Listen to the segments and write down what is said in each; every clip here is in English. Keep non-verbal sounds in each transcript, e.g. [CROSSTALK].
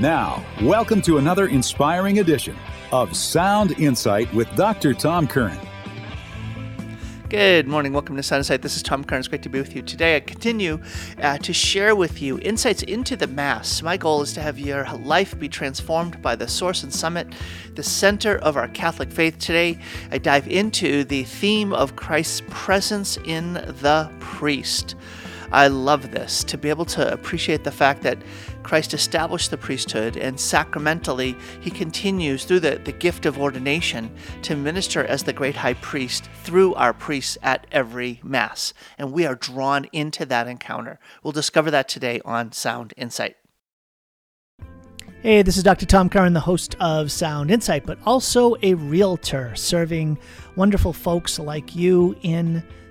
Now, welcome to another inspiring edition of Sound Insight with Dr. Tom Curran. Good morning. Welcome to Sound Insight. This is Tom Curran. It's great to be with you today. I continue uh, to share with you insights into the Mass. My goal is to have your life be transformed by the source and summit, the center of our Catholic faith. Today, I dive into the theme of Christ's presence in the priest. I love this to be able to appreciate the fact that Christ established the priesthood and sacramentally he continues through the, the gift of ordination to minister as the great high priest through our priests at every Mass. And we are drawn into that encounter. We'll discover that today on Sound Insight. Hey, this is Dr. Tom Curran, the host of Sound Insight, but also a realtor serving wonderful folks like you in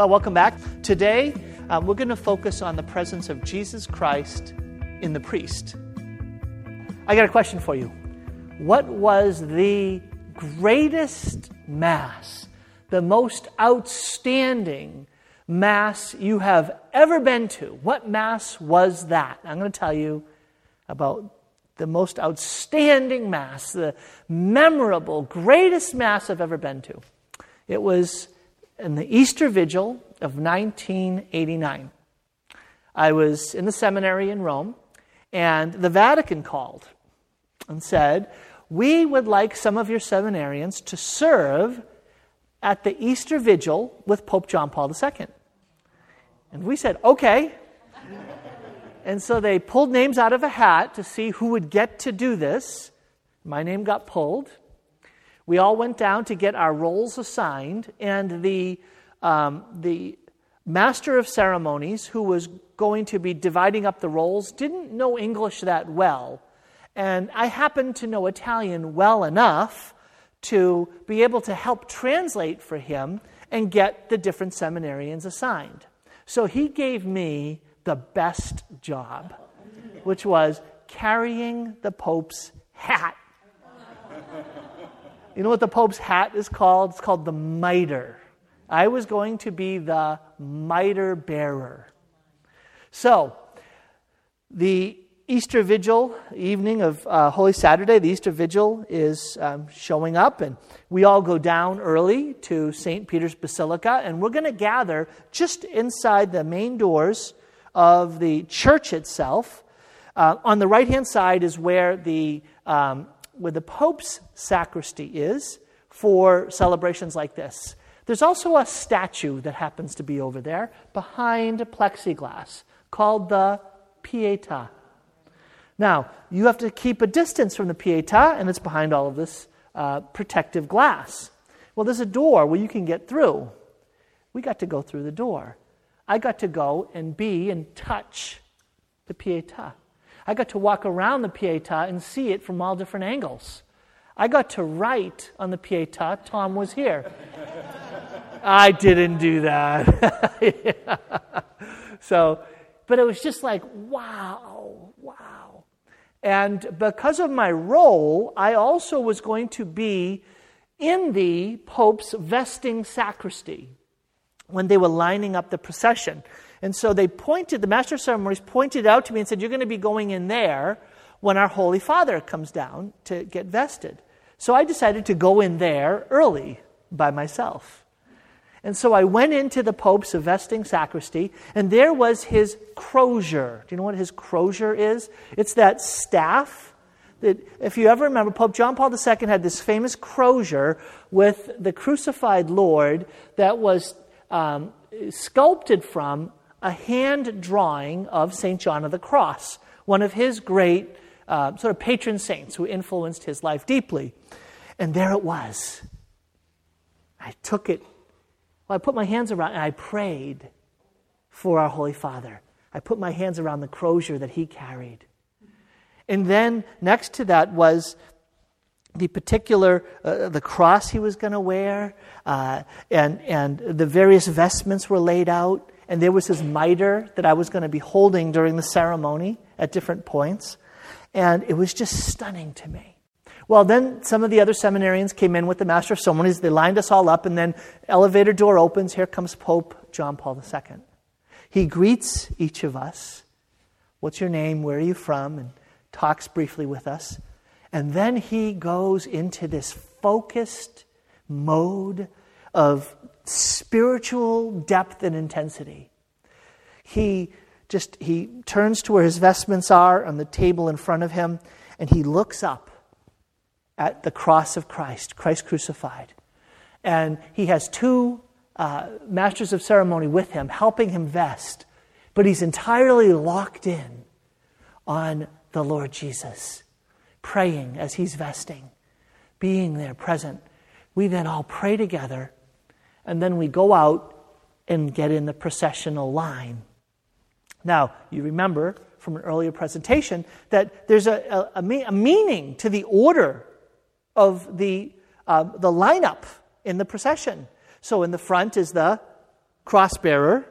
Well, welcome back. Today, uh, we're going to focus on the presence of Jesus Christ in the priest. I got a question for you. What was the greatest Mass, the most outstanding Mass you have ever been to? What Mass was that? I'm going to tell you about the most outstanding Mass, the memorable, greatest Mass I've ever been to. It was in the Easter Vigil of 1989. I was in the seminary in Rome, and the Vatican called and said, We would like some of your seminarians to serve at the Easter Vigil with Pope John Paul II. And we said, Okay. and so they pulled names out of a hat to see who would get to do this. My name got pulled. We all went down to get our roles assigned, and the, um, the master of ceremonies, who was going to be dividing up the roles, didn't know English that well. And I happened to know Italian well enough to be able to help translate for him and get the different seminarians assigned. So he gave me the best job, which was carrying the Pope's hat. You know what the Pope's hat is called? It's called the mitre. I was going to be the mitre bearer. So, the Easter Vigil evening of uh, Holy Saturday, the Easter Vigil is um, showing up, and we all go down early to St. Peter's Basilica, and we're going to gather just inside the main doors of the church itself. Uh, on the right hand side is where the um, where the Pope's sacristy is for celebrations like this. There's also a statue that happens to be over there behind plexiglass called the Pietà. Now, you have to keep a distance from the Pietà, and it's behind all of this uh, protective glass. Well, there's a door where you can get through. We got to go through the door. I got to go and be and touch the Pietà. I got to walk around the Pietà and see it from all different angles. I got to write on the Pietà, Tom was here. I didn't do that. [LAUGHS] So, but it was just like, wow, wow. And because of my role, I also was going to be in the Pope's vesting sacristy when they were lining up the procession. And so they pointed, the master of ceremonies pointed out to me and said, You're going to be going in there when our Holy Father comes down to get vested. So I decided to go in there early by myself. And so I went into the Pope's vesting sacristy, and there was his crozier. Do you know what his crozier is? It's that staff that, if you ever remember, Pope John Paul II had this famous crozier with the crucified Lord that was um, sculpted from a hand drawing of St. John of the Cross, one of his great uh, sort of patron saints who influenced his life deeply. And there it was. I took it, well, I put my hands around and I prayed for our Holy Father. I put my hands around the crozier that he carried. And then next to that was the particular uh, the cross he was going to wear uh, and and the various vestments were laid out and there was his mitre that i was going to be holding during the ceremony at different points. And it was just stunning to me. Well then some of the other seminarians came in with the master of ceremonies. They lined us all up and then elevator door opens. Here comes pope john paul ii he greets each of us. What's your name? Where are you from? and talks briefly with us. And then he goes into this focused mode of spiritual depth and intensity. He just he turns to where his vestments are on the table in front of him and he looks up at the cross of Christ, Christ crucified. And he has two uh, masters of ceremony with him, helping him vest, but he's entirely locked in on the Lord Jesus praying as he's vesting, being there present. We then all pray together, and then we go out and get in the processional line. Now, you remember from an earlier presentation that there's a, a, a meaning to the order of the, uh, the lineup in the procession. So, in the front is the cross bearer,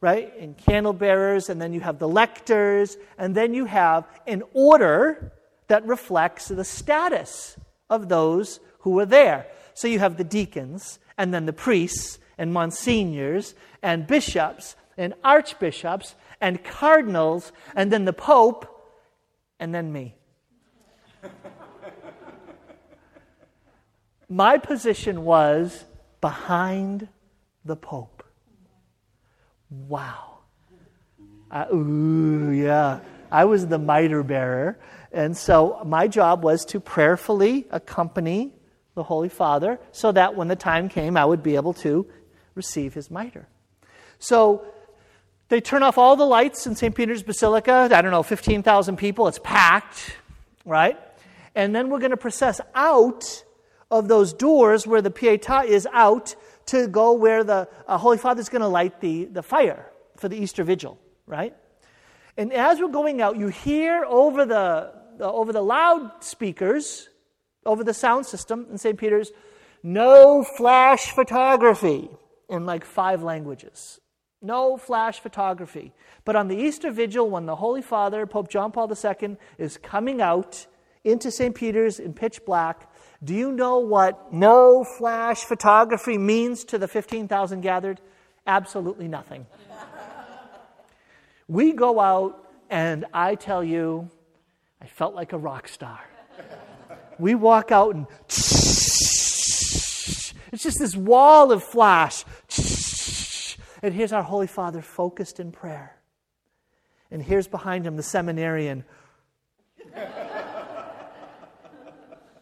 right? And candle bearers, and then you have the lectors, and then you have an order that reflects the status of those who were there. So you have the deacons, and then the priests, and monsignors, and bishops, and archbishops, and cardinals, and then the pope, and then me. My position was behind the pope. Wow. Uh, ooh, yeah. I was the mitre bearer. And so my job was to prayerfully accompany the Holy Father so that when the time came, I would be able to receive his mitre. So they turn off all the lights in St. Peter's Basilica. I don't know, 15,000 people. It's packed, right? And then we're going to process out of those doors where the Pietà is out to go where the uh, Holy Father is going to light the, the fire for the Easter Vigil, right? And as we're going out, you hear over the, over the loudspeakers, over the sound system in St. Peter's, no flash photography in like five languages. No flash photography. But on the Easter Vigil, when the Holy Father, Pope John Paul II, is coming out into St. Peter's in pitch black, do you know what no flash photography means to the 15,000 gathered? Absolutely nothing. we go out, and I tell you, I felt like a rock star. We walk out and it's just this wall of flash. And here's our Holy Father focused in prayer. And here's behind him the seminarian. [LAUGHS]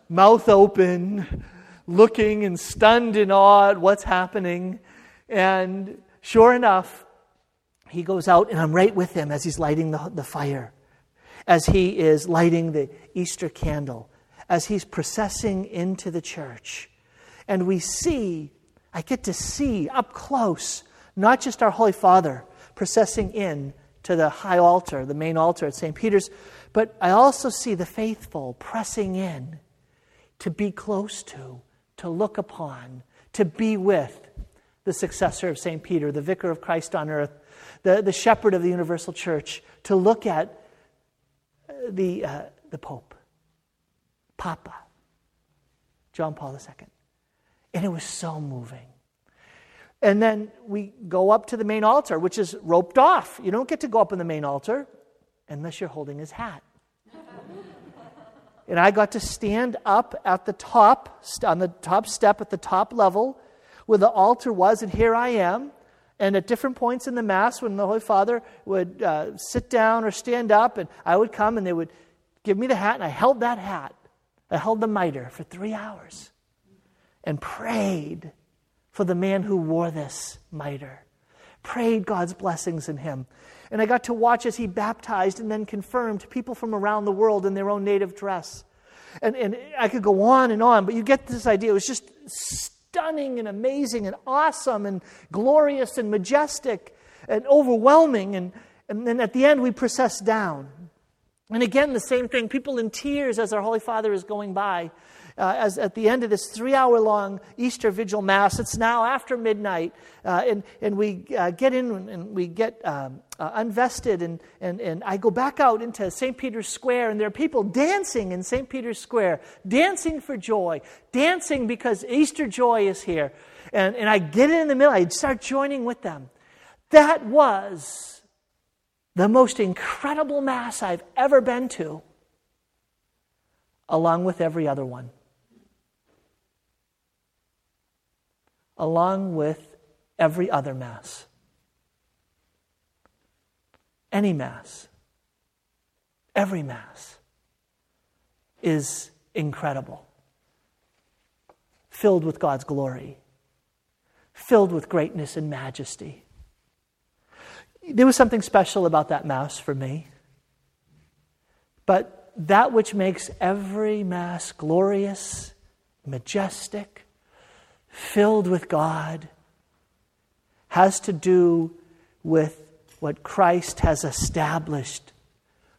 Mouth open, looking and stunned in awe at what's happening. And sure enough, he goes out, and I'm right with him as he's lighting the, the fire as he is lighting the Easter candle, as he's processing into the church. And we see, I get to see up close, not just our Holy Father processing in to the high altar, the main altar at St. Peter's, but I also see the faithful pressing in to be close to, to look upon, to be with the successor of St. Peter, the vicar of Christ on earth, the, the shepherd of the universal church, to look at the, uh, the Pope, Papa, John Paul II. And it was so moving. And then we go up to the main altar, which is roped off. You don't get to go up in the main altar unless you're holding his hat. and I got to stand up at the top, on the top step at the top level where the altar was, and here I am and at different points in the Mass, when the Holy Father would uh, sit down or stand up, and I would come and they would give me the hat, and I held that hat. I held the mitre for three hours and prayed for the man who wore this mitre. Prayed God's blessings in him. And I got to watch as he baptized and then confirmed people from around the world in their own native dress. And, and I could go on and on, but you get this idea. It was just stunning and amazing and awesome and glorious and majestic and overwhelming. And, and then at the end, we process down. And again, the same thing people in tears as our Holy Father is going by. uh, as at the end of this three hour long Easter Vigil Mass. It's now after midnight, uh, and, and we uh, get in and we get um, uh, unvested, and, and, and I go back out into St. Peter's Square, and there are people dancing in St. Peter's Square, dancing for joy, dancing because Easter joy is here. And, and I get in the middle, I start joining with them. That was the most incredible Mass I've ever been to, along with every other one. along with every other Mass. Any Mass, every Mass is incredible, filled with God's glory, filled with greatness and majesty. There was something special about that Mass for me. But that which makes every Mass glorious, majestic, filled with God has to do with what Christ has established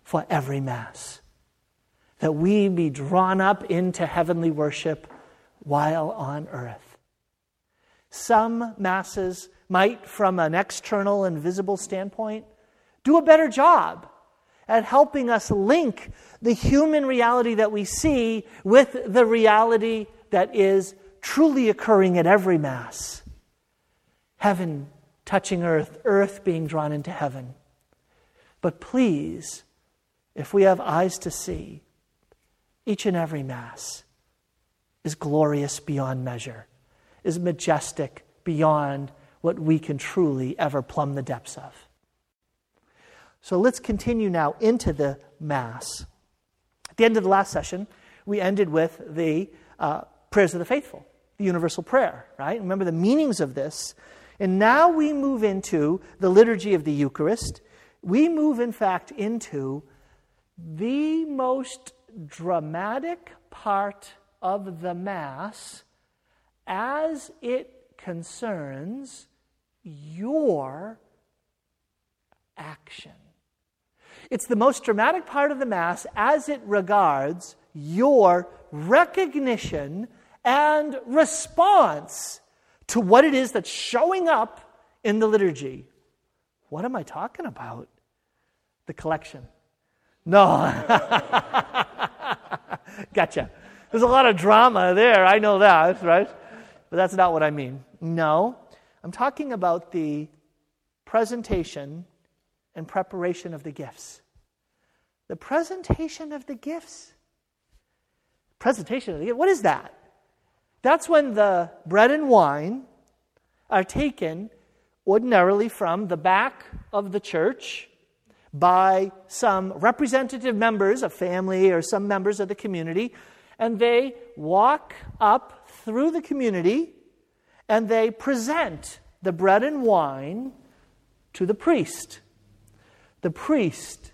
for every Mass. That we be drawn up into heavenly worship while on earth. Some Masses might, from an external and visible standpoint, do a better job at helping us link the human reality that we see with the reality that is truly occurring at every Mass. Heaven touching earth, earth being drawn into heaven. But please, if we have eyes to see, each and every Mass is glorious beyond measure, is majestic beyond what we can truly ever plumb the depths of. So let's continue now into the Mass. At the end of the last session, we ended with the uh, prayers of the faithful the universal prayer, right? Remember the meanings of this. And now we move into the liturgy of the Eucharist. We move, in fact, into the most dramatic part of the Mass as it concerns your action. It's the most dramatic part of the Mass as it regards your recognition and response to what it is that's showing up in the liturgy. What am I talking about? The collection. No. [LAUGHS] gotcha. There's a lot of drama there. I know that, right? But that's not what I mean. No. I'm talking about the presentation and preparation of the gifts. The presentation of the gifts. Presentation of the gifts. What is that? That's when the bread and wine are taken ordinarily from the back of the church by some representative members, a family or some members of the community, and they walk up through the community and they present the bread and wine to the priest. The priest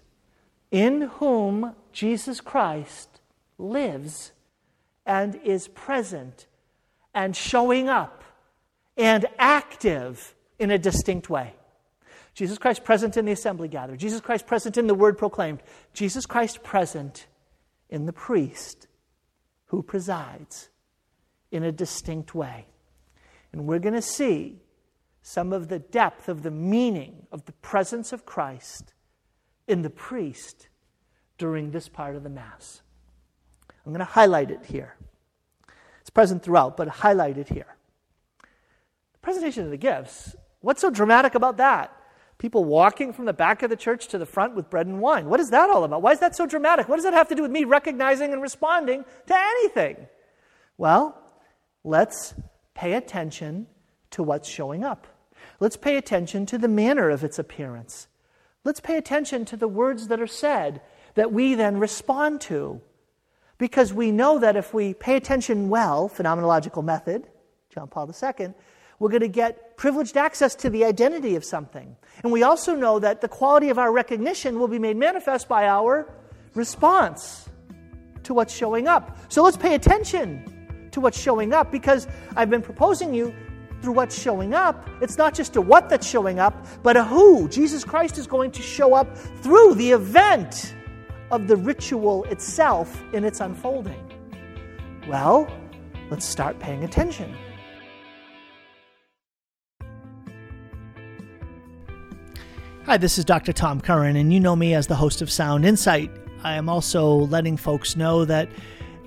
in whom Jesus Christ lives and is present and showing up and active in a distinct way. Jesus Christ present in the assembly gathered, Jesus Christ present in the word proclaimed, Jesus Christ present in the priest who presides in a distinct way. And we're going to see some of the depth of the meaning of the presence of Christ in the priest during this part of the Mass. I'm going to highlight it here. It's present throughout, but highlighted here. The presentation of the gifts, what's so dramatic about that? People walking from the back of the church to the front with bread and wine. What is that all about? Why is that so dramatic? What does that have to do with me recognizing and responding to anything? Well, let's pay attention to what's showing up. Let's pay attention to the manner of its appearance. Let's pay attention to the words that are said that we then respond to. Because we know that if we pay attention well, phenomenological method, John Paul II, we're going to get privileged access to the identity of something. And we also know that the quality of our recognition will be made manifest by our response to what's showing up. So let's pay attention to what's showing up because I've been proposing you through what's showing up. It's not just a what that's showing up, but a who. Jesus Christ is going to show up through the event of the ritual itself in its unfolding. Well, let's start paying attention. Hi, this is Dr. Tom Curran, and you know me as the host of Sound Insight. I am also letting folks know that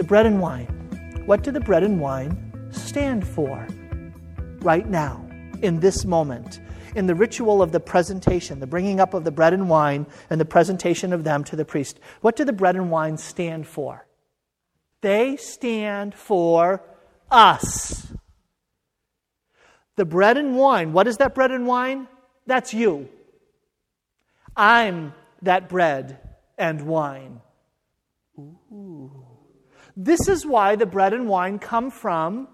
The bread and wine. What do the bread and wine stand for right now, in this moment? in the ritual of the presentation, the bringing up of the bread and wine and the presentation of them to the priest. What do the bread and wine stand for? They stand for us. The bread and wine, what is that bread and wine? That's you. I'm that bread and wine. Ooh. This is why the bread and wine come from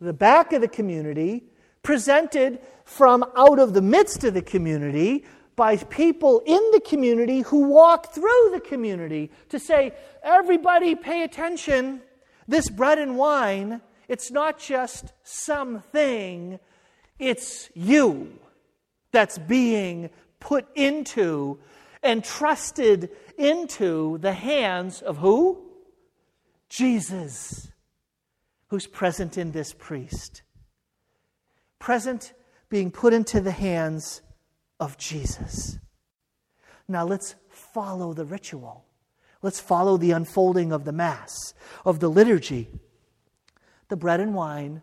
the back of the community, presented from out of the midst of the community by people in the community who walk through the community to say, everybody pay attention. This bread and wine, it's not just something, it's you that's being put into and trusted into the hands of who? Jesus, who's present in this priest. Present being put into the hands of Jesus. Now let's follow the ritual. Let's follow the unfolding of the Mass, of the liturgy. The bread and wine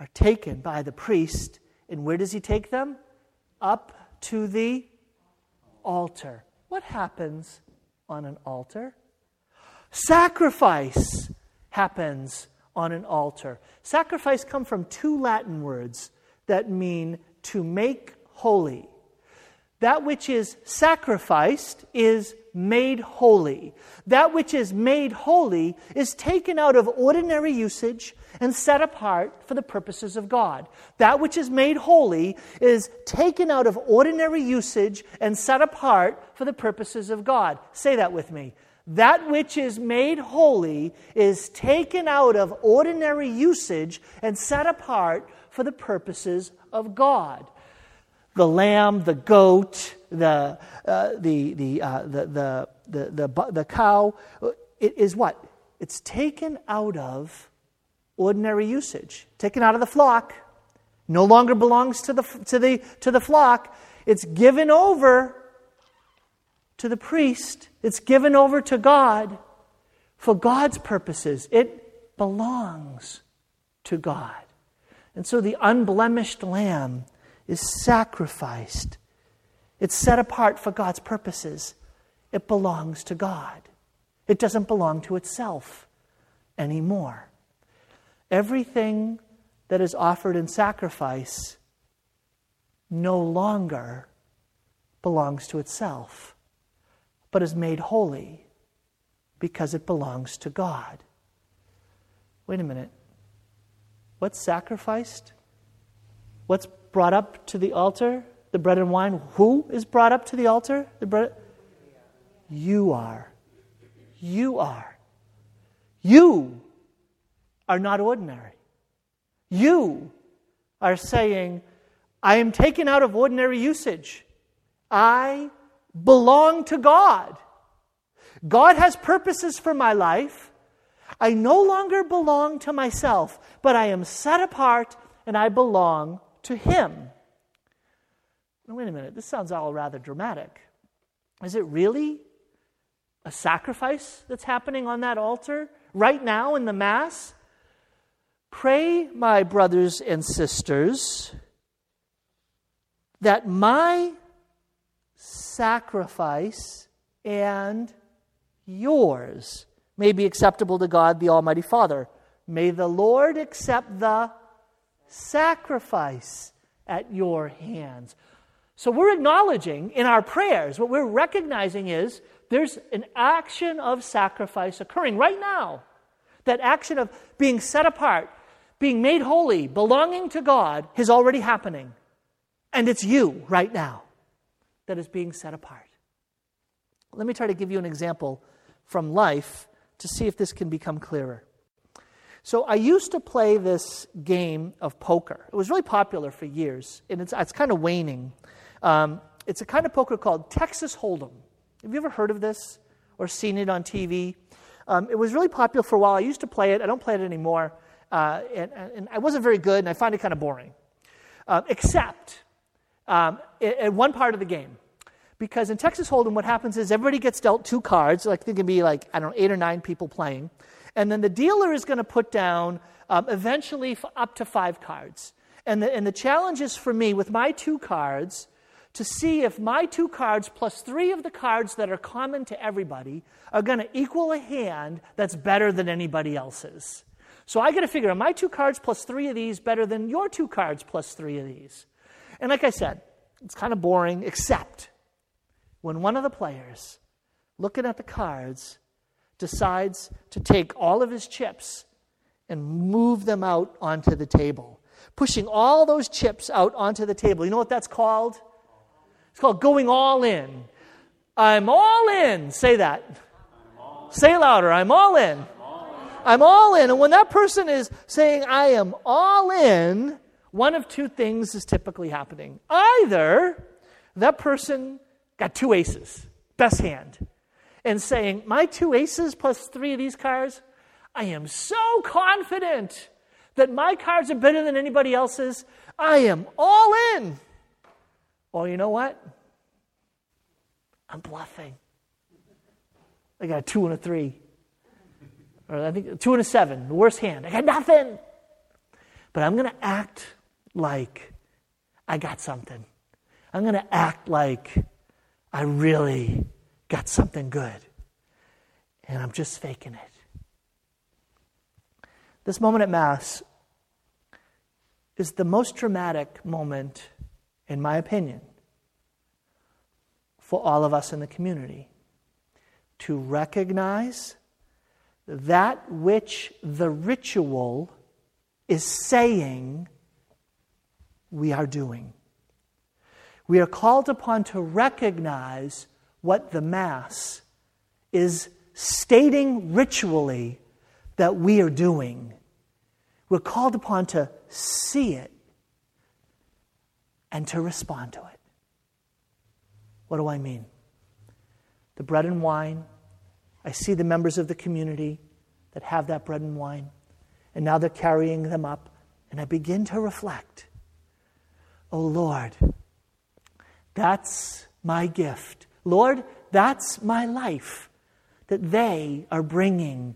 are taken by the priest, and where does he take them? Up to the altar. What happens on an altar? Sacrifice happens on an altar. Sacrifice come from two Latin words that mean to make holy. That which is sacrificed is made holy. That which is made holy is taken out of ordinary usage and set apart for the purposes of God. That which is made holy is taken out of ordinary usage and set apart for the purposes of God. Say that with me. That which is made holy is taken out of ordinary usage and set apart for the purposes of God the lamb, the goat, the, uh, the, the, uh, the, the, the, the, the, cow, it is what? It's taken out of ordinary usage, taken out of the flock, no longer belongs to the, to the, to the flock. It's given over to the priest, it's given over to God for God's purposes. It belongs to God. And so the unblemished lamb is sacrificed. It's set apart for God's purposes. It belongs to God. It doesn't belong to itself anymore. Everything that is offered in sacrifice no longer belongs to itself, but is made holy because it belongs to God. Wait a minute. What's sacrificed? What's brought up to the altar? The bread and wine. Who is brought up to the altar? The bread. You are. You are. You are not ordinary. You are saying, I am taken out of ordinary usage. I belong to God. God has purposes for my life. I no longer belong to myself, but I am set apart and I belong to Him. Now, wait a minute, this sounds all rather dramatic. Is it really a sacrifice that's happening on that altar right now in the Mass? Pray, my brothers and sisters, that my sacrifice and yours may be acceptable to God the Almighty Father. May the Lord accept the sacrifice at your hands. So we're acknowledging in our prayers, what we're recognizing is there's an action of sacrifice occurring right now. That action of being set apart, being made holy, belonging to God is already happening. And it's you right now that is being set apart. Let me try to give you an example from life to see if this can become clearer. So, I used to play this game of poker. It was really popular for years, and it's, it's kind of waning. Um, it's a kind of poker called Texas Hold'em. Have you ever heard of this or seen it on TV? Um, it was really popular for a while. I used to play it. I don't play it anymore. Uh, and, and, I wasn't very good, and I find it kind of boring. Uh, except um, in, one part of the game. Because in Texas Hold'em, what happens is everybody gets dealt two cards. Like there can be like I don't know eight or nine people playing, and then the dealer is going to put down um, eventually up to five cards. And the, and the challenge is for me with my two cards to see if my two cards plus three of the cards that are common to everybody are going to equal a hand that's better than anybody else's. So I got to figure, are my two cards plus three of these better than your two cards plus three of these? And like I said, it's kind of boring, except when one of the players, looking at the cards, decides to take all of his chips and move them out onto the table, pushing all those chips out onto the table. You know what that's called? It's called going all in. I'm all in. Say that. Say louder. I'm all in. I'm all in. And when that person is saying, I am all in, one of two things is typically happening. Either that person got two aces, best hand, and saying, My two aces plus three of these cards, I am so confident that my cards are better than anybody else's. I am all in. Or you know what? I'm bluffing. I got a two and a three. Or I think two and a seven, the worst hand. I got nothing. But I'm going to act like I got something. I'm going to act like I really got something good. And I'm just faking it. This moment at Mass is the most dramatic moment, in my opinion, for all of us in the community to recognize that which the ritual is saying we are doing. We are called upon to recognize what the Mass is stating ritually that we are doing. We're called upon to see it and to respond to it. What do I mean? The bread and wine, I see the members of the community that have that bread and wine, and now they're carrying them up, and I begin to reflect Oh Lord, that's my gift. Lord, that's my life that they are bringing,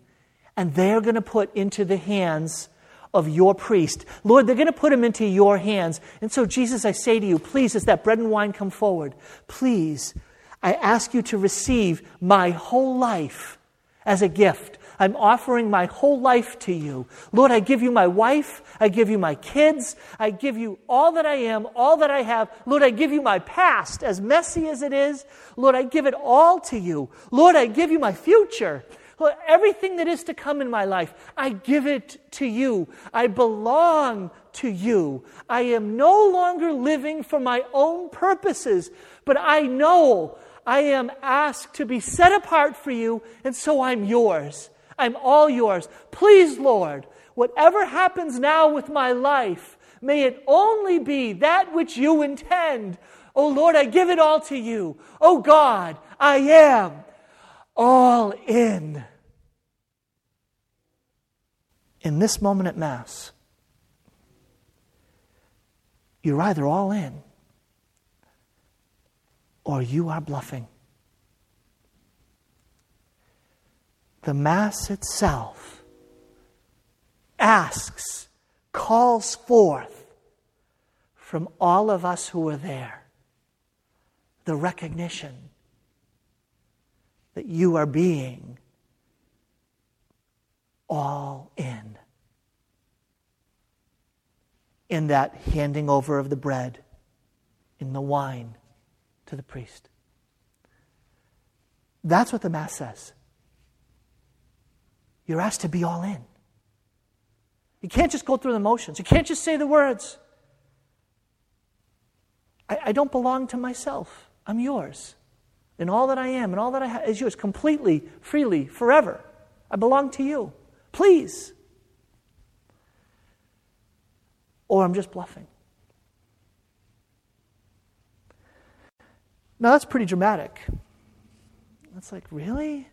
and they're going to put into the hands of your priest. Lord, they're going to put them into your hands. And so, Jesus, I say to you, please, as that bread and wine come forward, please, I ask you to receive my whole life as a gift. I'm offering my whole life to you. Lord, I give you my wife. I give you my kids. I give you all that I am, all that I have. Lord, I give you my past, as messy as it is. Lord, I give it all to you. Lord, I give you my future. Lord, everything that is to come in my life, I give it to you. I belong to you. I am no longer living for my own purposes, but I know I am asked to be set apart for you, and so I'm yours. I'm all yours. Please, Lord, whatever happens now with my life, may it only be that which you intend. Oh Lord, I give it all to you. Oh God, I am all in. In this moment at Mass, you're either all in or you are bluffing. The Mass itself asks, calls forth from all of us who are there the recognition that you are being all in. In that handing over of the bread in the wine to the priest. That's what the Mass says. You're asked to be all in. You can't just go through the motions, you can't just say the words. I, I don't belong to myself, I'm yours. And all that I am and all that I have is yours completely, freely, forever. I belong to you. Please. Or I'm just bluffing. Now that's pretty dramatic. That's like, really?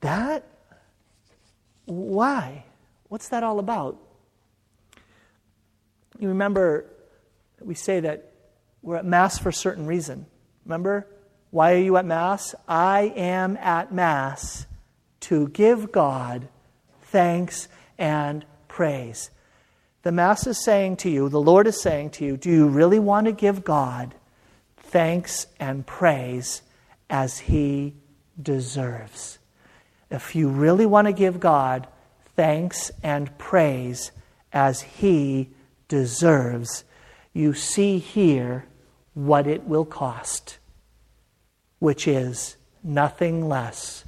That? Why? What's that all about? You remember, we say that we're at Mass for a certain reason. Remember? Why are you at Mass? I am at Mass to give God thanks and praise. The Mass is saying to you, the Lord is saying to you, do you really want to give God thanks and praise as He deserves? If you really want to give God thanks and praise as He deserves, you see here what it will cost, which is nothing less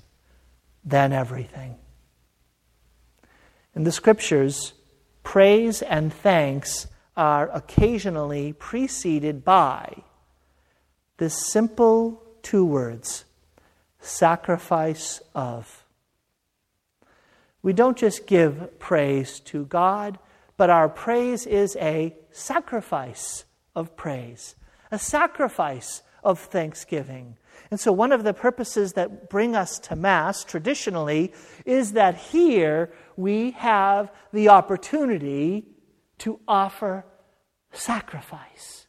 than everything. In the scriptures, praise and thanks are occasionally preceded by this simple two words sacrifice of. We don't just give praise to God, but our praise is a sacrifice of praise, a sacrifice of thanksgiving. And so, one of the purposes that bring us to Mass traditionally is that here we have the opportunity to offer sacrifice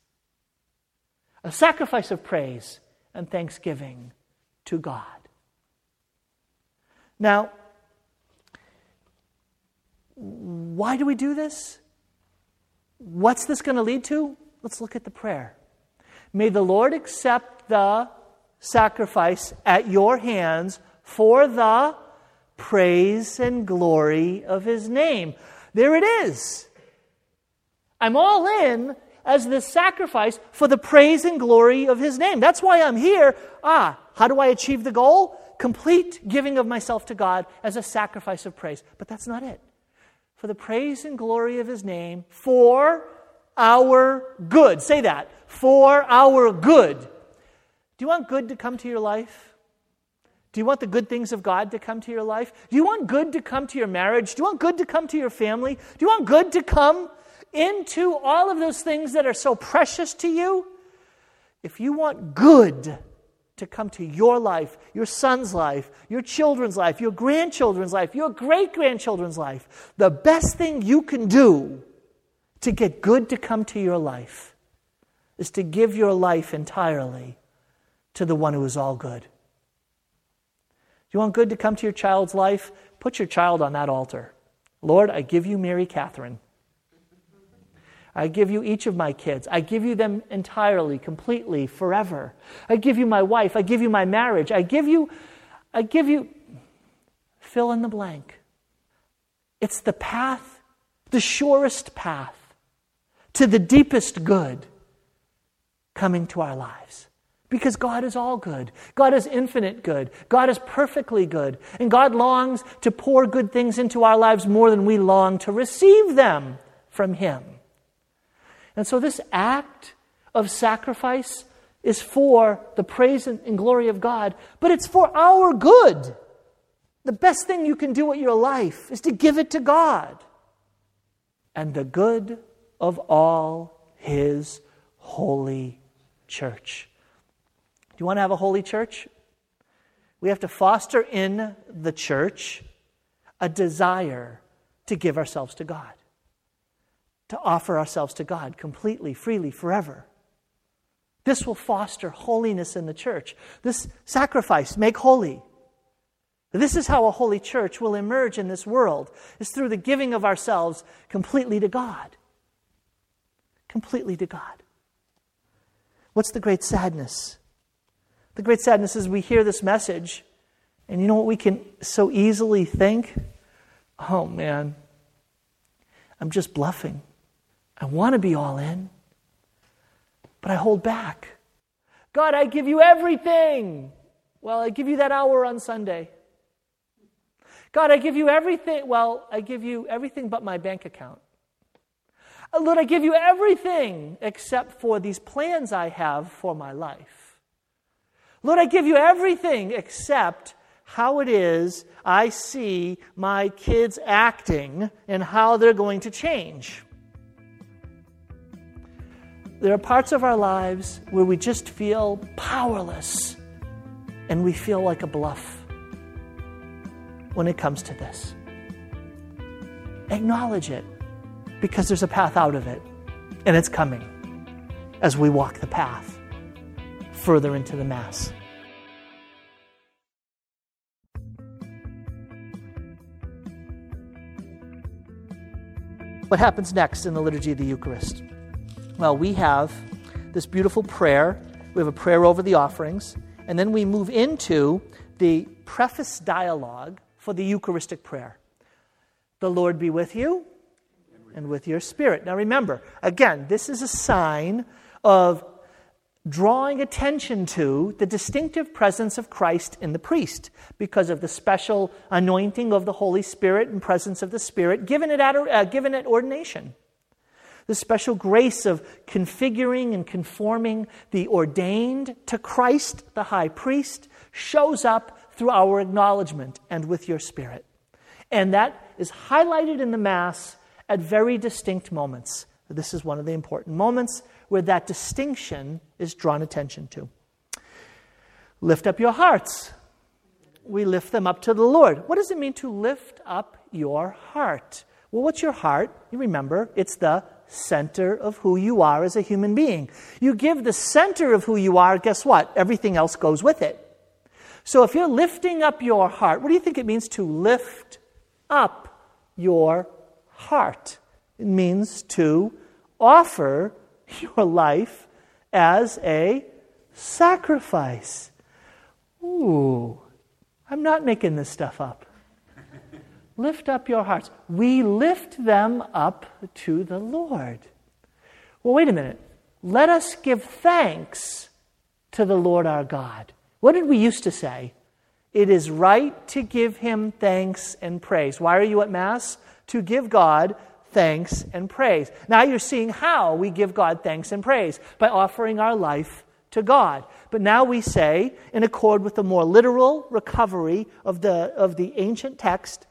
a sacrifice of praise and thanksgiving to God. Now, why do we do this? What's this going to lead to? Let's look at the prayer. May the Lord accept the sacrifice at your hands for the praise and glory of his name. There it is. I'm all in as the sacrifice for the praise and glory of his name. That's why I'm here. Ah, how do I achieve the goal? Complete giving of myself to God as a sacrifice of praise. But that's not it. For the praise and glory of his name, for our good. Say that. For our good. Do you want good to come to your life? Do you want the good things of God to come to your life? Do you want good to come to your marriage? Do you want good to come to your family? Do you want good to come into all of those things that are so precious to you? If you want good to come to your life, your son's life, your children's life, your grandchildren's life, your great grandchildren's life, the best thing you can do to get good to come to your life is to give your life entirely to the one who is all good. You want good to come to your child's life? Put your child on that altar. Lord, I give you Mary Catherine. I give you each of my kids. I give you them entirely, completely, forever. I give you my wife. I give you my marriage. I give you, I give you, fill in the blank. It's the path, the surest path to the deepest good coming to our lives. Because God is all good. God is infinite good. God is perfectly good. And God longs to pour good things into our lives more than we long to receive them from Him. And so, this act of sacrifice is for the praise and glory of God, but it's for our good. The best thing you can do with your life is to give it to God and the good of all His holy church. Do you want to have a holy church? We have to foster in the church a desire to give ourselves to God to offer ourselves to God completely, freely, forever. This will foster holiness in the church. This sacrifice, make holy. This is how a holy church will emerge in this world, is through the giving of ourselves completely to God. Completely to God. What's the great sadness? The great sadness is we hear this message, and you know what we can so easily think? Oh man, I'm just bluffing. I want to be all in. but I hold back. God, I give you everything. Well, I give you that hour on Sunday. God, I give you everything. Well, I give you everything but my bank account. Uh, Lord, I give you everything except for these plans I have for my life. Lord, I give you everything except how it is I see my kids acting and how they're going to change. There are parts of our lives where we just feel powerless and we feel like a bluff when it comes to this. Acknowledge it because there's a path out of it and it's coming as we walk the path further into the Mass. What happens next in the Liturgy of the Eucharist? Well, we have this beautiful prayer. We have a prayer over the offerings, and then we move into the preface dialogue for the Eucharistic prayer. The Lord be with you and with your spirit. Now remember, again, this is a sign of drawing attention to the distinctive presence of Christ in the priest because of the special anointing of the Holy Spirit and presence of the Spirit given at, uh, given at ordination. The special grace of configuring and conforming the ordained to Christ, the high priest, shows up through our acknowledgement and with your spirit. And that is highlighted in the Mass at very distinct moments. This is one of the important moments where that distinction is drawn attention to. Lift up your hearts. We lift them up to the Lord. What does it mean to lift up your heart? Well, what's your heart? You remember, it's the center of who you are as a human being. You give the center of who you are, guess what? Everything else goes with it. So if you're lifting up your heart, what do you think it means to lift up your heart? It means to offer [LAUGHS] your life as a sacrifice. Ooh, I'm not making this stuff up. Lift up your hearts. We lift them up to the Lord. Well, wait a minute. Let us give thanks to the Lord our God. What did we used to say? It is right to give him thanks and praise. Why are you at Mass? To give God thanks and praise. Now you're seeing how we give God thanks and praise by offering our life to God. But now we say, in accord with the more literal recovery of the, of the ancient text,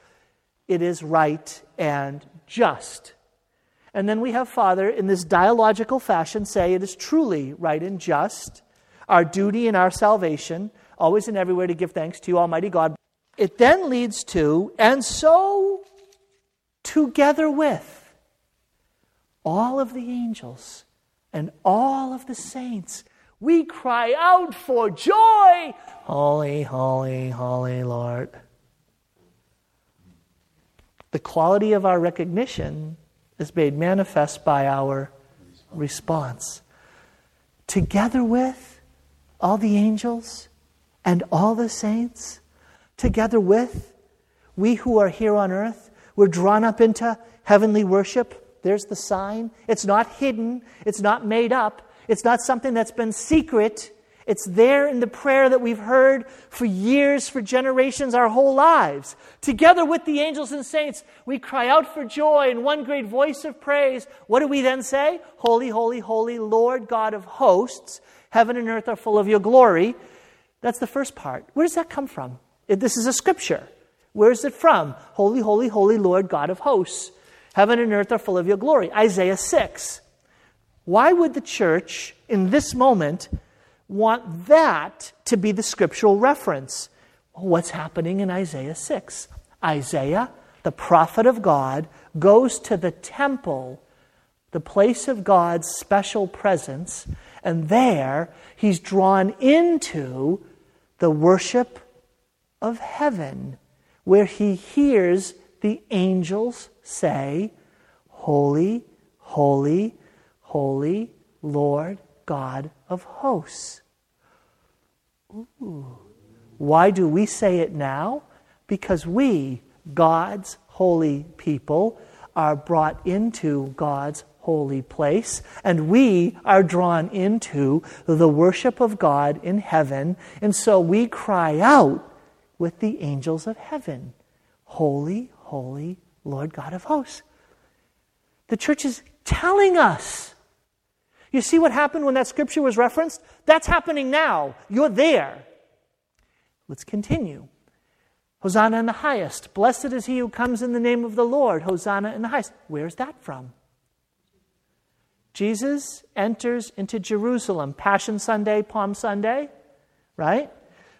it is right and just. And then we have Father, in this dialogical fashion, say it is truly right and just our duty and our salvation, always and everywhere to give thanks to you, Almighty God. It then leads to, and so together with all of the angels and all of the saints, we cry out for joy. Holy, holy, holy Lord. The quality of our recognition is made manifest by our response. Together with all the angels and all the saints, together with we who are here on earth, we're drawn up into heavenly worship. There's the sign. It's not hidden, it's not made up, it's not something that's been secret. It's there in the prayer that we've heard for years, for generations, our whole lives. Together with the angels and saints, we cry out for joy in one great voice of praise. What do we then say? Holy, holy, holy, Lord God of hosts. Heaven and earth are full of your glory. That's the first part. Where does that come from? This is a scripture. Where is it from? Holy, holy, holy Lord God of hosts. Heaven and earth are full of your glory. Isaiah 6. Why would the church in this moment want that to be the scriptural reference? what's happening in Isaiah 6? Isaiah, the prophet of God, goes to the temple, the place of God's special presence, and there, he's drawn into the worship of heaven, where he hears the angels say, Holy, holy, holy Lord God of hosts. Ooh. Why do we say it now? Because we, God's holy people, are brought into God's holy place, and we are drawn into the worship of God in heaven, and so we cry out with the angels of heaven Holy, holy, Lord God of hosts. The church is telling us. You see what happened when that scripture was referenced? That's happening now. You're there. Let's continue. Hosanna in the highest. Blessed is he who comes in the name of the Lord. Hosanna in the highest. Where's that from? Jesus enters into Jerusalem, Passion Sunday, Palm Sunday, right?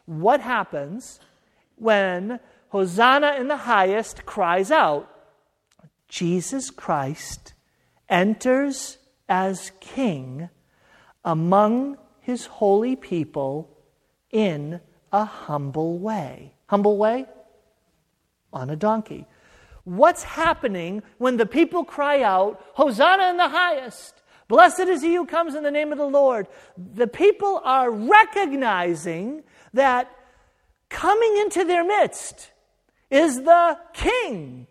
What happens when Hosanna in the highest cries out? Jesus Christ enters as king among his holy people in a humble way. Humble way? On a donkey. What's happening when the people cry out, Hosanna in the highest? Blessed is he who comes in the name of the Lord. The people are recognizing that coming into their midst is the king.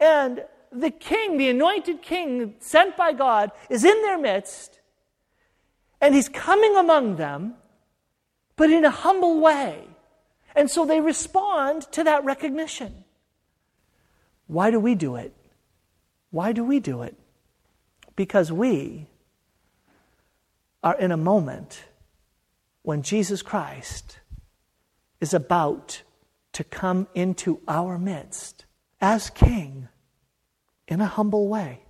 And the king, the anointed king sent by God, is in their midst, and he's coming among them, but in a humble way. And so they respond to that recognition. Why do we do it? Why do we do it? Because we are in a moment when Jesus Christ is about to come into our midst as King in a humble way,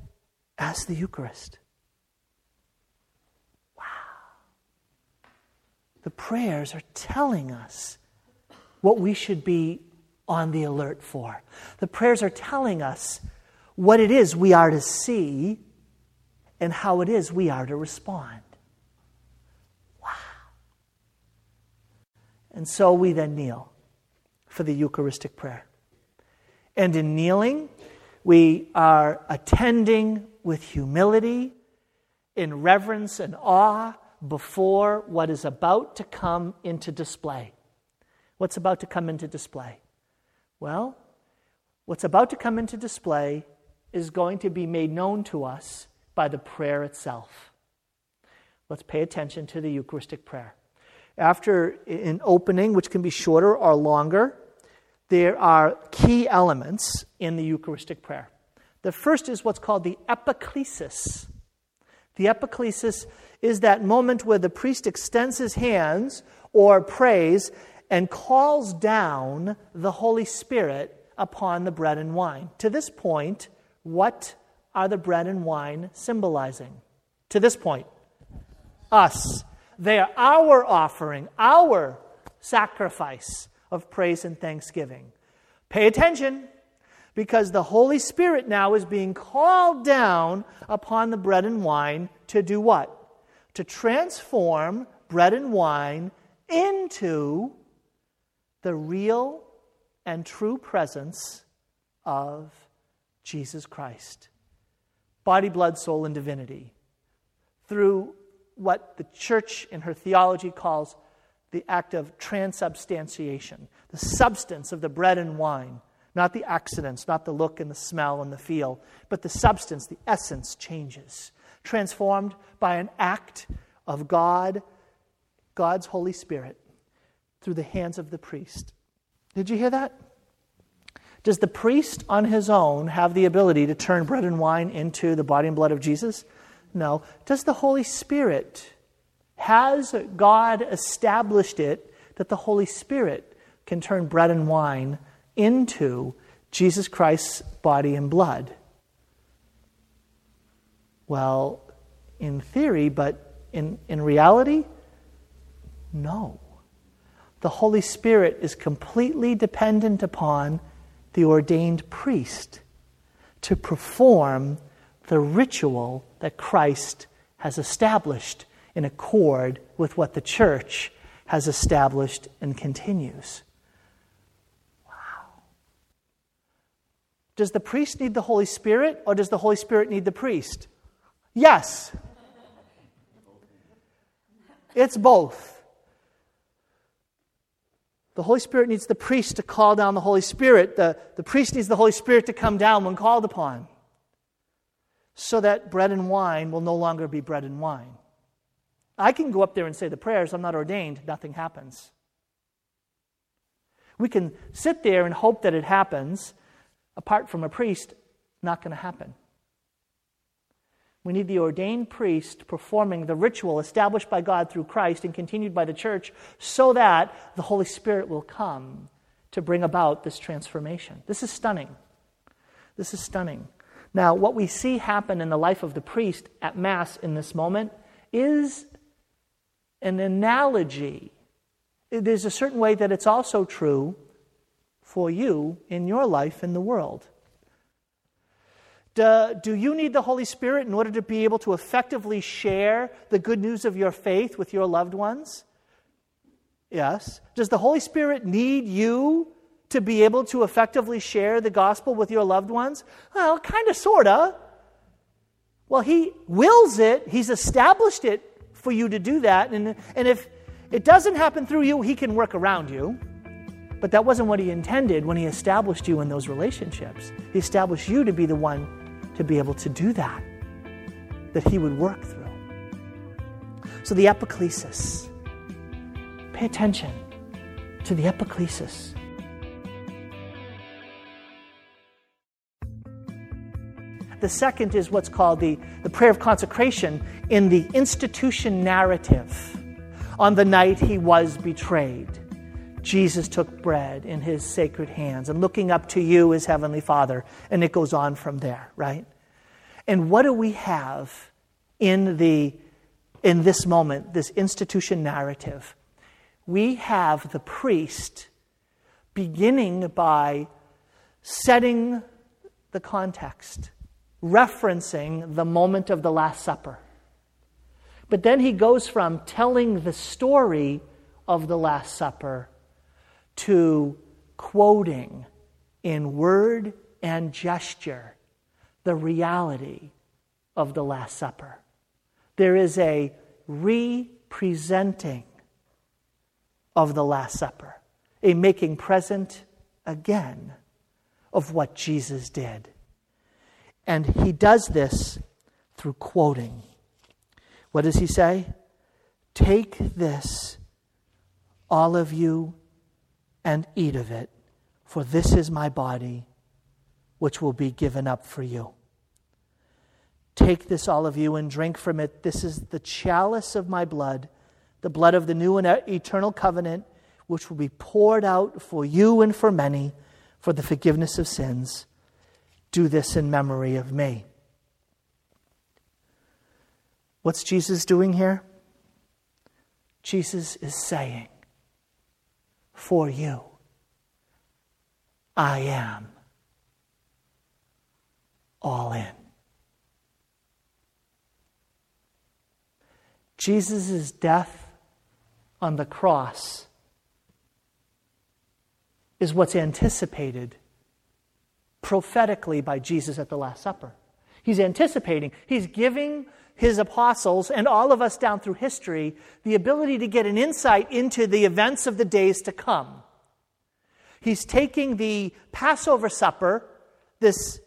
as the Eucharist. Wow. The prayers are telling us what we should be on the alert for. The prayers are telling us what it is we are to see and how it is we are to respond. Wow. And so we then kneel for the Eucharistic prayer. And in kneeling, we are attending with humility, in reverence and awe before what is about to come into display. What's about to come into display? Well, what's about to come into display is going to be made known to us by the prayer itself. Let's pay attention to the Eucharistic prayer. After an opening, which can be shorter or longer, there are key elements in the Eucharistic prayer. The first is what's called the epiclesis. The epiclesis is that moment where the priest extends his hands or prays and calls down the Holy Spirit upon the bread and wine. To this point, what are the bread and wine symbolizing? To this point, us. They are our offering, our sacrifice of praise and thanksgiving. Pay attention because the Holy Spirit now is being called down upon the bread and wine to do what? To transform bread and wine into the real and true presence of Jesus Christ. Body, blood, soul, and divinity. Through what the church in her theology calls the act of transubstantiation, the substance of the bread and wine, not the accidents, not the look and the smell and the feel, but the substance, the essence changes, transformed by an act of God, God's Holy Spirit through the hands of the priest. Did you hear that? Does the priest on his own have the ability to turn bread and wine into the body and blood of Jesus? No. Does the Holy Spirit? Has God established it that the Holy Spirit can turn bread and wine into Jesus Christ's body and blood? Well, in theory, but in, in reality, no the Holy Spirit is completely dependent upon the ordained priest to perform the ritual that Christ has established in accord with what the church has established and continues. Wow. Does the priest need the Holy Spirit or does the Holy Spirit need the priest? Yes. It's both. The Holy Spirit needs the priest to call down the Holy Spirit. The, the priest needs the Holy Spirit to come down when called upon. so that bread and wine will no longer be bread and wine. I can go up there and say the prayers, I'm not ordained, nothing happens. We can sit there and hope that it happens. Apart from a priest, not going to happen. We need the ordained priest performing the ritual established by God through Christ and continued by the church so that the Holy Spirit will come to bring about this transformation. This is stunning. This is stunning. Now, what we see happen in the life of the priest at Mass in this moment is an analogy. There's a certain way that it's also true for you in your life in the world. Do, do, you need the Holy Spirit in order to be able to effectively share the good news of your faith with your loved ones? Yes. Does the Holy Spirit need you to be able to effectively share the gospel with your loved ones? Well, kind of, sort of. Well, He wills it, He's established it for you to do that. And, and if it doesn't happen through you, He can work around you. But that wasn't what He intended when He established you in those relationships. He established you to be the one to be able to do that, that He would work through. So the epiclesis, pay attention to the epiclesis. The second is what's called the, the prayer of consecration in the institution narrative. On the night he was betrayed, Jesus took bread in his sacred hands and looking up to you, his heavenly Father, and it goes on from there, right? And what do we have in the in this moment, this institution narrative? We have the priest beginning by setting the context referencing the moment of the Last Supper. But then he goes from telling the story of the Last Supper to quoting in word and gesture the reality of the Last Supper. There is a representing of the Last Supper, a making present again of what Jesus did. And he does this through quoting. What does he say? Take this, all of you, and eat of it, for this is my body, which will be given up for you. Take this, all of you, and drink from it. This is the chalice of my blood, the blood of the new and eternal covenant, which will be poured out for you and for many for the forgiveness of sins. Do this in memory of me. What's Jesus doing here? Jesus is saying, For you, I am all in. Jesus' death on the cross is what's anticipated prophetically by Jesus at the Last Supper. He's anticipating, he's giving his apostles and all of us down through history the ability to get an insight into the events of the days to come. He's taking the Passover supper, this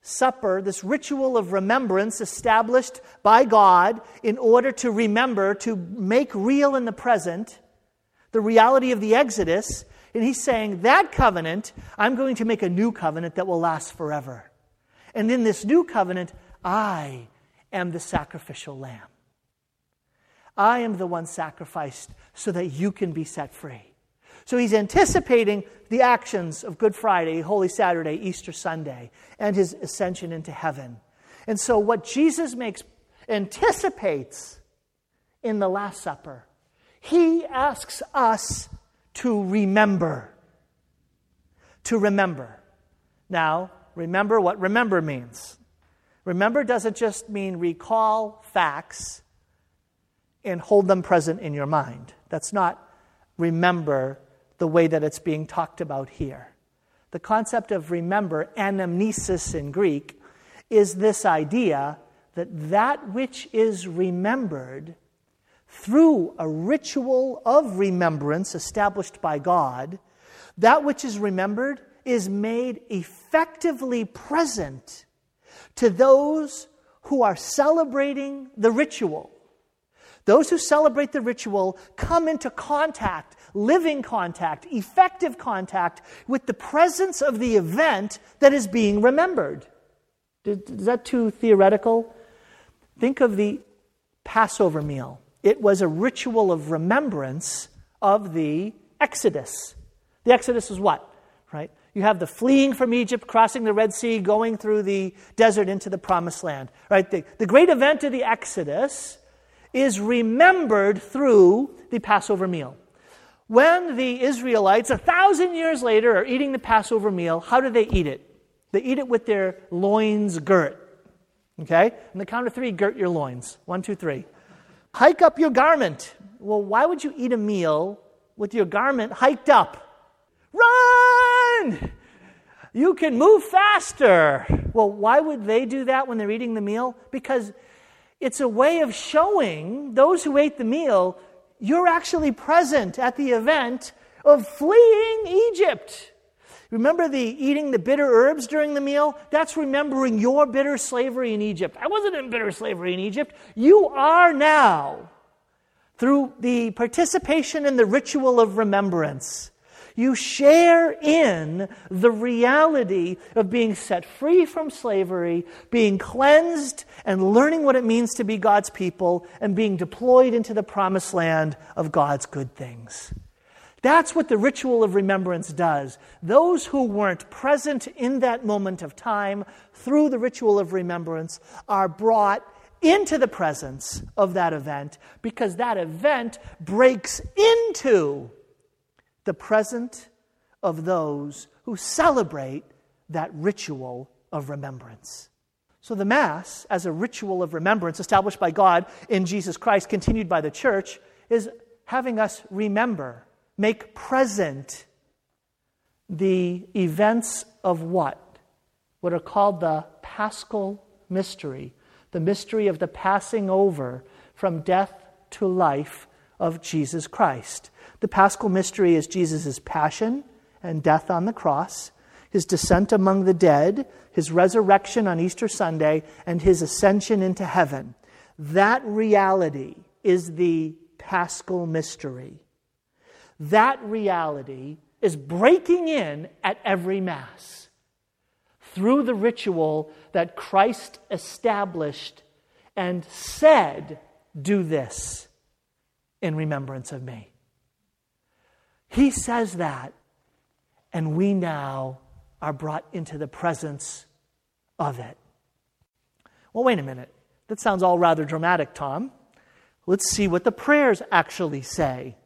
supper, this ritual of remembrance established by God in order to remember, to make real in the present the reality of the Exodus, and he's saying, that covenant, I'm going to make a new covenant that will last forever. And in this new covenant, I am the sacrificial lamb. I am the one sacrificed so that you can be set free. So he's anticipating the actions of Good Friday, Holy Saturday, Easter Sunday, and his ascension into heaven. And so what Jesus makes anticipates in the Last Supper, he asks us to remember. To remember. Now, remember what remember means. Remember doesn't just mean recall facts and hold them present in your mind. That's not remember the way that it's being talked about here. The concept of remember, anamnesis in Greek, is this idea that that which is remembered through a ritual of remembrance established by God, that which is remembered is made effectively present to those who are celebrating the ritual. Those who celebrate the ritual come into contact, living contact, effective contact with the presence of the event that is being remembered. Is that too theoretical? Think of the Passover meal. It was a ritual of remembrance of the Exodus. The Exodus was what? Right? You have the fleeing from Egypt, crossing the Red Sea, going through the desert into the promised land. Right? The, the great event of the Exodus is remembered through the Passover meal. When the Israelites, a thousand years later, are eating the Passover meal, how do they eat it? They eat it with their loins girt. Okay? On the count of three, girt your loins. One, two, three. Hike up your garment. Well, why would you eat a meal with your garment hiked up? Run! You can move faster. Well, why would they do that when they're eating the meal? Because it's a way of showing those who ate the meal you're actually present at the event of fleeing Egypt. Remember the eating the bitter herbs during the meal? That's remembering your bitter slavery in Egypt. I wasn't in bitter slavery in Egypt. You are now through the participation in the ritual of remembrance. You share in the reality of being set free from slavery, being cleansed, and learning what it means to be God's people, and being deployed into the promised land of God's good things. That's what the ritual of remembrance does. Those who weren't present in that moment of time through the ritual of remembrance are brought into the presence of that event because that event breaks into the present of those who celebrate that ritual of remembrance. So, the Mass, as a ritual of remembrance established by God in Jesus Christ, continued by the church, is having us remember, make present the events of what? What are called the paschal mystery, the mystery of the passing over from death to life of Jesus Christ. The paschal mystery is Jesus' passion and death on the cross, his descent among the dead, his resurrection on Easter Sunday, and his ascension into heaven. That reality is the paschal mystery. That reality is breaking in at every Mass through the ritual that Christ established and said, Do this in remembrance of me. He says that, and we now are brought into the presence of it. Well, wait a minute. That sounds all rather dramatic, Tom. Let's see what the prayers actually say.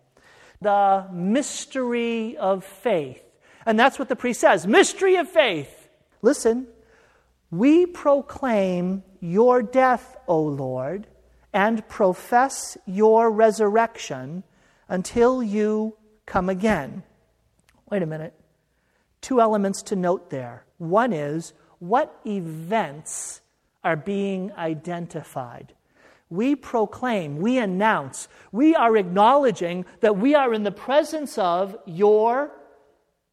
The mystery of faith. And that's what the priest says mystery of faith. Listen, we proclaim your death, O Lord, and profess your resurrection until you come again. Wait a minute. Two elements to note there. One is what events are being identified? We proclaim, we announce, we are acknowledging that we are in the presence of your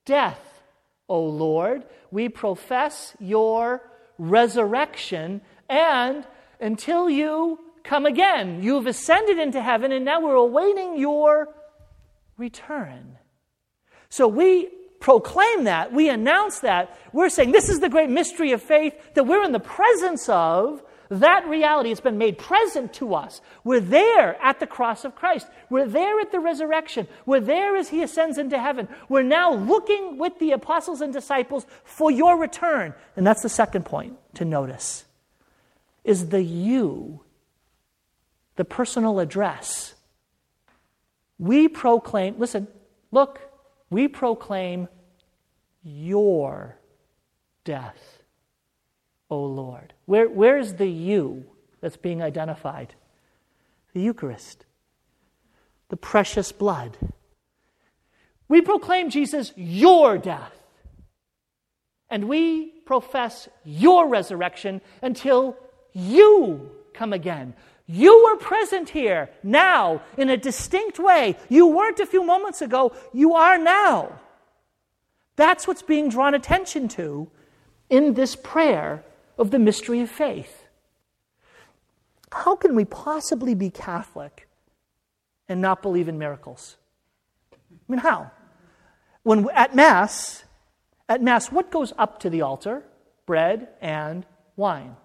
death, O Lord. We profess your resurrection, and until you come again, you've ascended into heaven, and now we're awaiting your return. So we proclaim that, we announce that, we're saying this is the great mystery of faith that we're in the presence of. That reality has been made present to us. We're there at the cross of Christ. We're there at the resurrection. We're there as he ascends into heaven. We're now looking with the apostles and disciples for your return. And that's the second point to notice is the you, the personal address we proclaim, listen, look, we proclaim your death, O Lord. Where, where's the you that's being identified? The Eucharist, the precious blood. We proclaim, Jesus, your death. And we profess your resurrection until you come again. You were present here now in a distinct way. You weren't a few moments ago, you are now. That's what's being drawn attention to in this prayer of the mystery of faith. how can we possibly be Catholic and not believe in miracles? I mean, how? When at Mass, at Mass, what goes up to the altar? Bread and wine.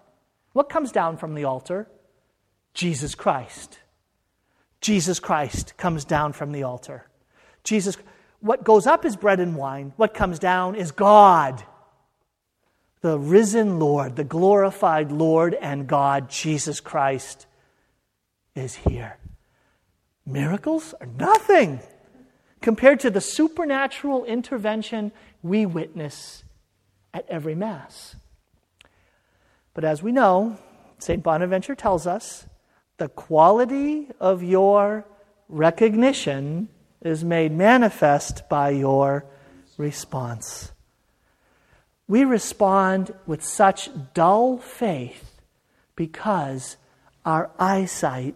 What comes down from the altar? Jesus Christ. Jesus Christ comes down from the altar. Jesus, what goes up is bread and wine. What comes down is God. The risen Lord, the glorified Lord and God, Jesus Christ, is here. Miracles are nothing compared to the supernatural intervention we witness at every Mass. But as we know, St. Bonaventure tells us the quality of your recognition is made manifest by your response. We respond with such dull faith because our eyesight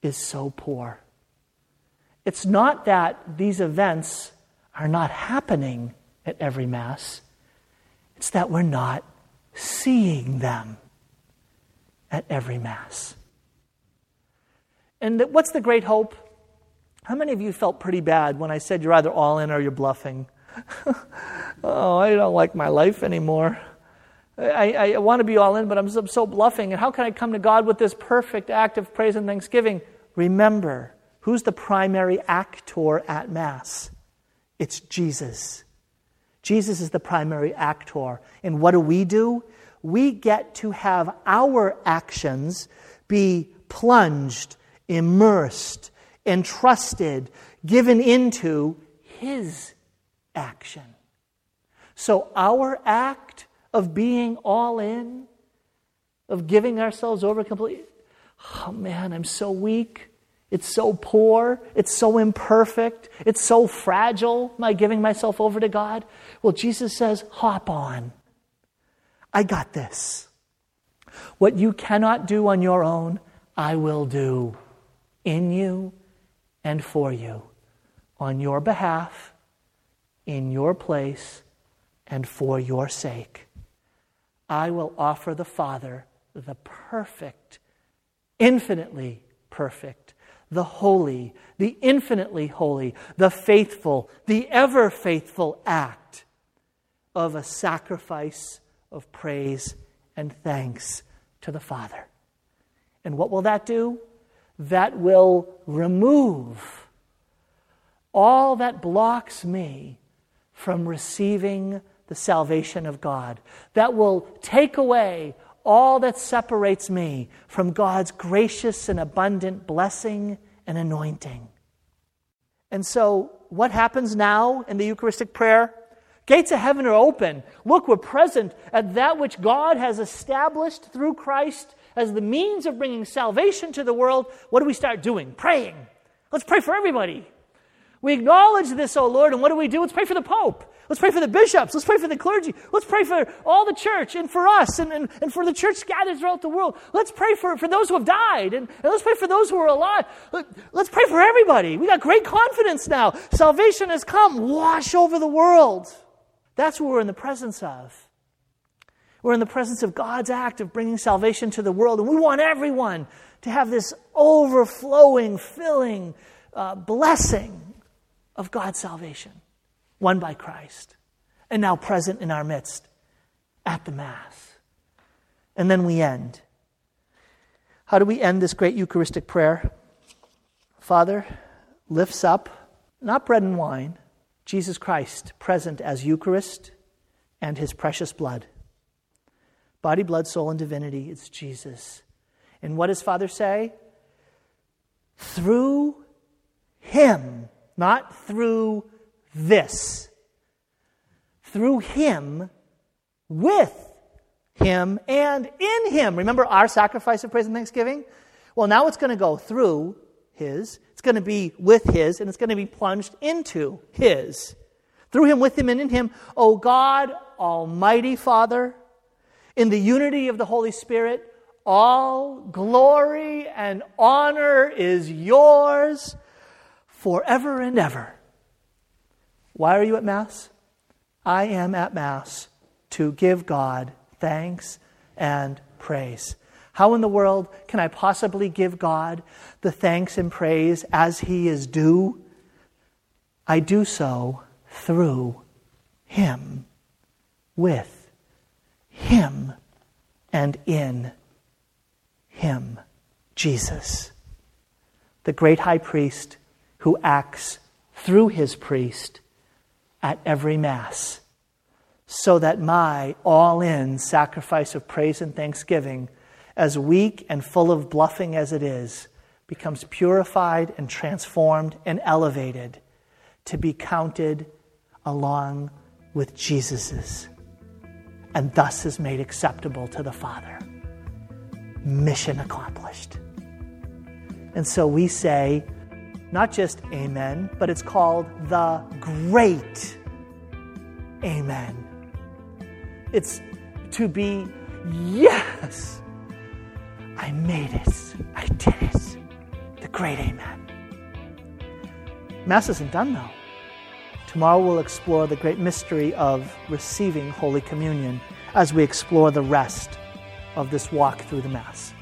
is so poor. It's not that these events are not happening at every Mass, it's that we're not seeing them at every Mass. And what's the great hope? How many of you felt pretty bad when I said you're either all in or you're bluffing? [LAUGHS] oh, I don't like my life anymore. I, I, want to be all in, but I'm so, I'm so bluffing. And how can I come to God with this perfect act of praise and thanksgiving? Remember, who's the primary actor at Mass? It's Jesus. Jesus is the primary actor. And what do we do? We get to have our actions be plunged, immersed, entrusted, given into His action. So our act of being all in, of giving ourselves over completely, oh man, I'm so weak. It's so poor. It's so imperfect. It's so fragile, my giving myself over to God. Well, Jesus says, hop on. I got this. What you cannot do on your own, I will do in you and for you, on your behalf, in your place, and for your sake. I will offer the Father the perfect, infinitely perfect the holy, the infinitely holy, the faithful, the ever faithful act of a sacrifice of praise and thanks to the Father. And what will that do? That will remove all that blocks me from receiving the salvation of God. That will take away all that separates me from God's gracious and abundant blessing and anointing. And so, what happens now in the Eucharistic prayer? Gates of heaven are open. Look, we're present at that which God has established through Christ as the means of bringing salvation to the world. What do we start doing? Praying. Let's pray for everybody. We acknowledge this, O Lord, and what do we do? Let's pray for the Pope. Let's pray for the bishops. Let's pray for the clergy. Let's pray for all the church and for us and, and, and for the church scattered throughout the world. Let's pray for, for those who have died and, and let's pray for those who are alive. Let, let's pray for everybody. We got great confidence now. Salvation has come. Wash over the world. That's what we're in the presence of. We're in the presence of God's act of bringing salvation to the world, and we want everyone to have this overflowing, filling uh, blessing of God's salvation won by Christ, and now present in our midst at the Mass. And then we end. How do we end this great Eucharistic prayer? Father lifts up not bread and wine, Jesus Christ present as Eucharist and his precious blood. Body, blood, soul, and divinity, it's Jesus. And what does Father say? Through him, not through this through him, with him, and in him. Remember our sacrifice of praise and thanksgiving? Well, now it's going to go through his, it's going to be with his, and it's going to be plunged into his. Through him, with him, and in him, O God, Almighty Father, in the unity of the Holy Spirit, all glory and honor is yours forever and ever. Why are you at Mass? I am at Mass to give God thanks and praise. How in the world can I possibly give God the thanks and praise as He is due? I do so through Him, with Him, and in Him, Jesus, the great high priest who acts through his priest at every Mass, so that my all in sacrifice of praise and thanksgiving, as weak and full of bluffing as it is, becomes purified and transformed and elevated to be counted along with Jesus's, and thus is made acceptable to the Father. Mission accomplished. And so we say, not just amen, but it's called the great amen. It's to be, yes, I made it, I did it. The great amen. Mass isn't done though. Tomorrow we'll explore the great mystery of receiving Holy Communion as we explore the rest of this walk through the Mass.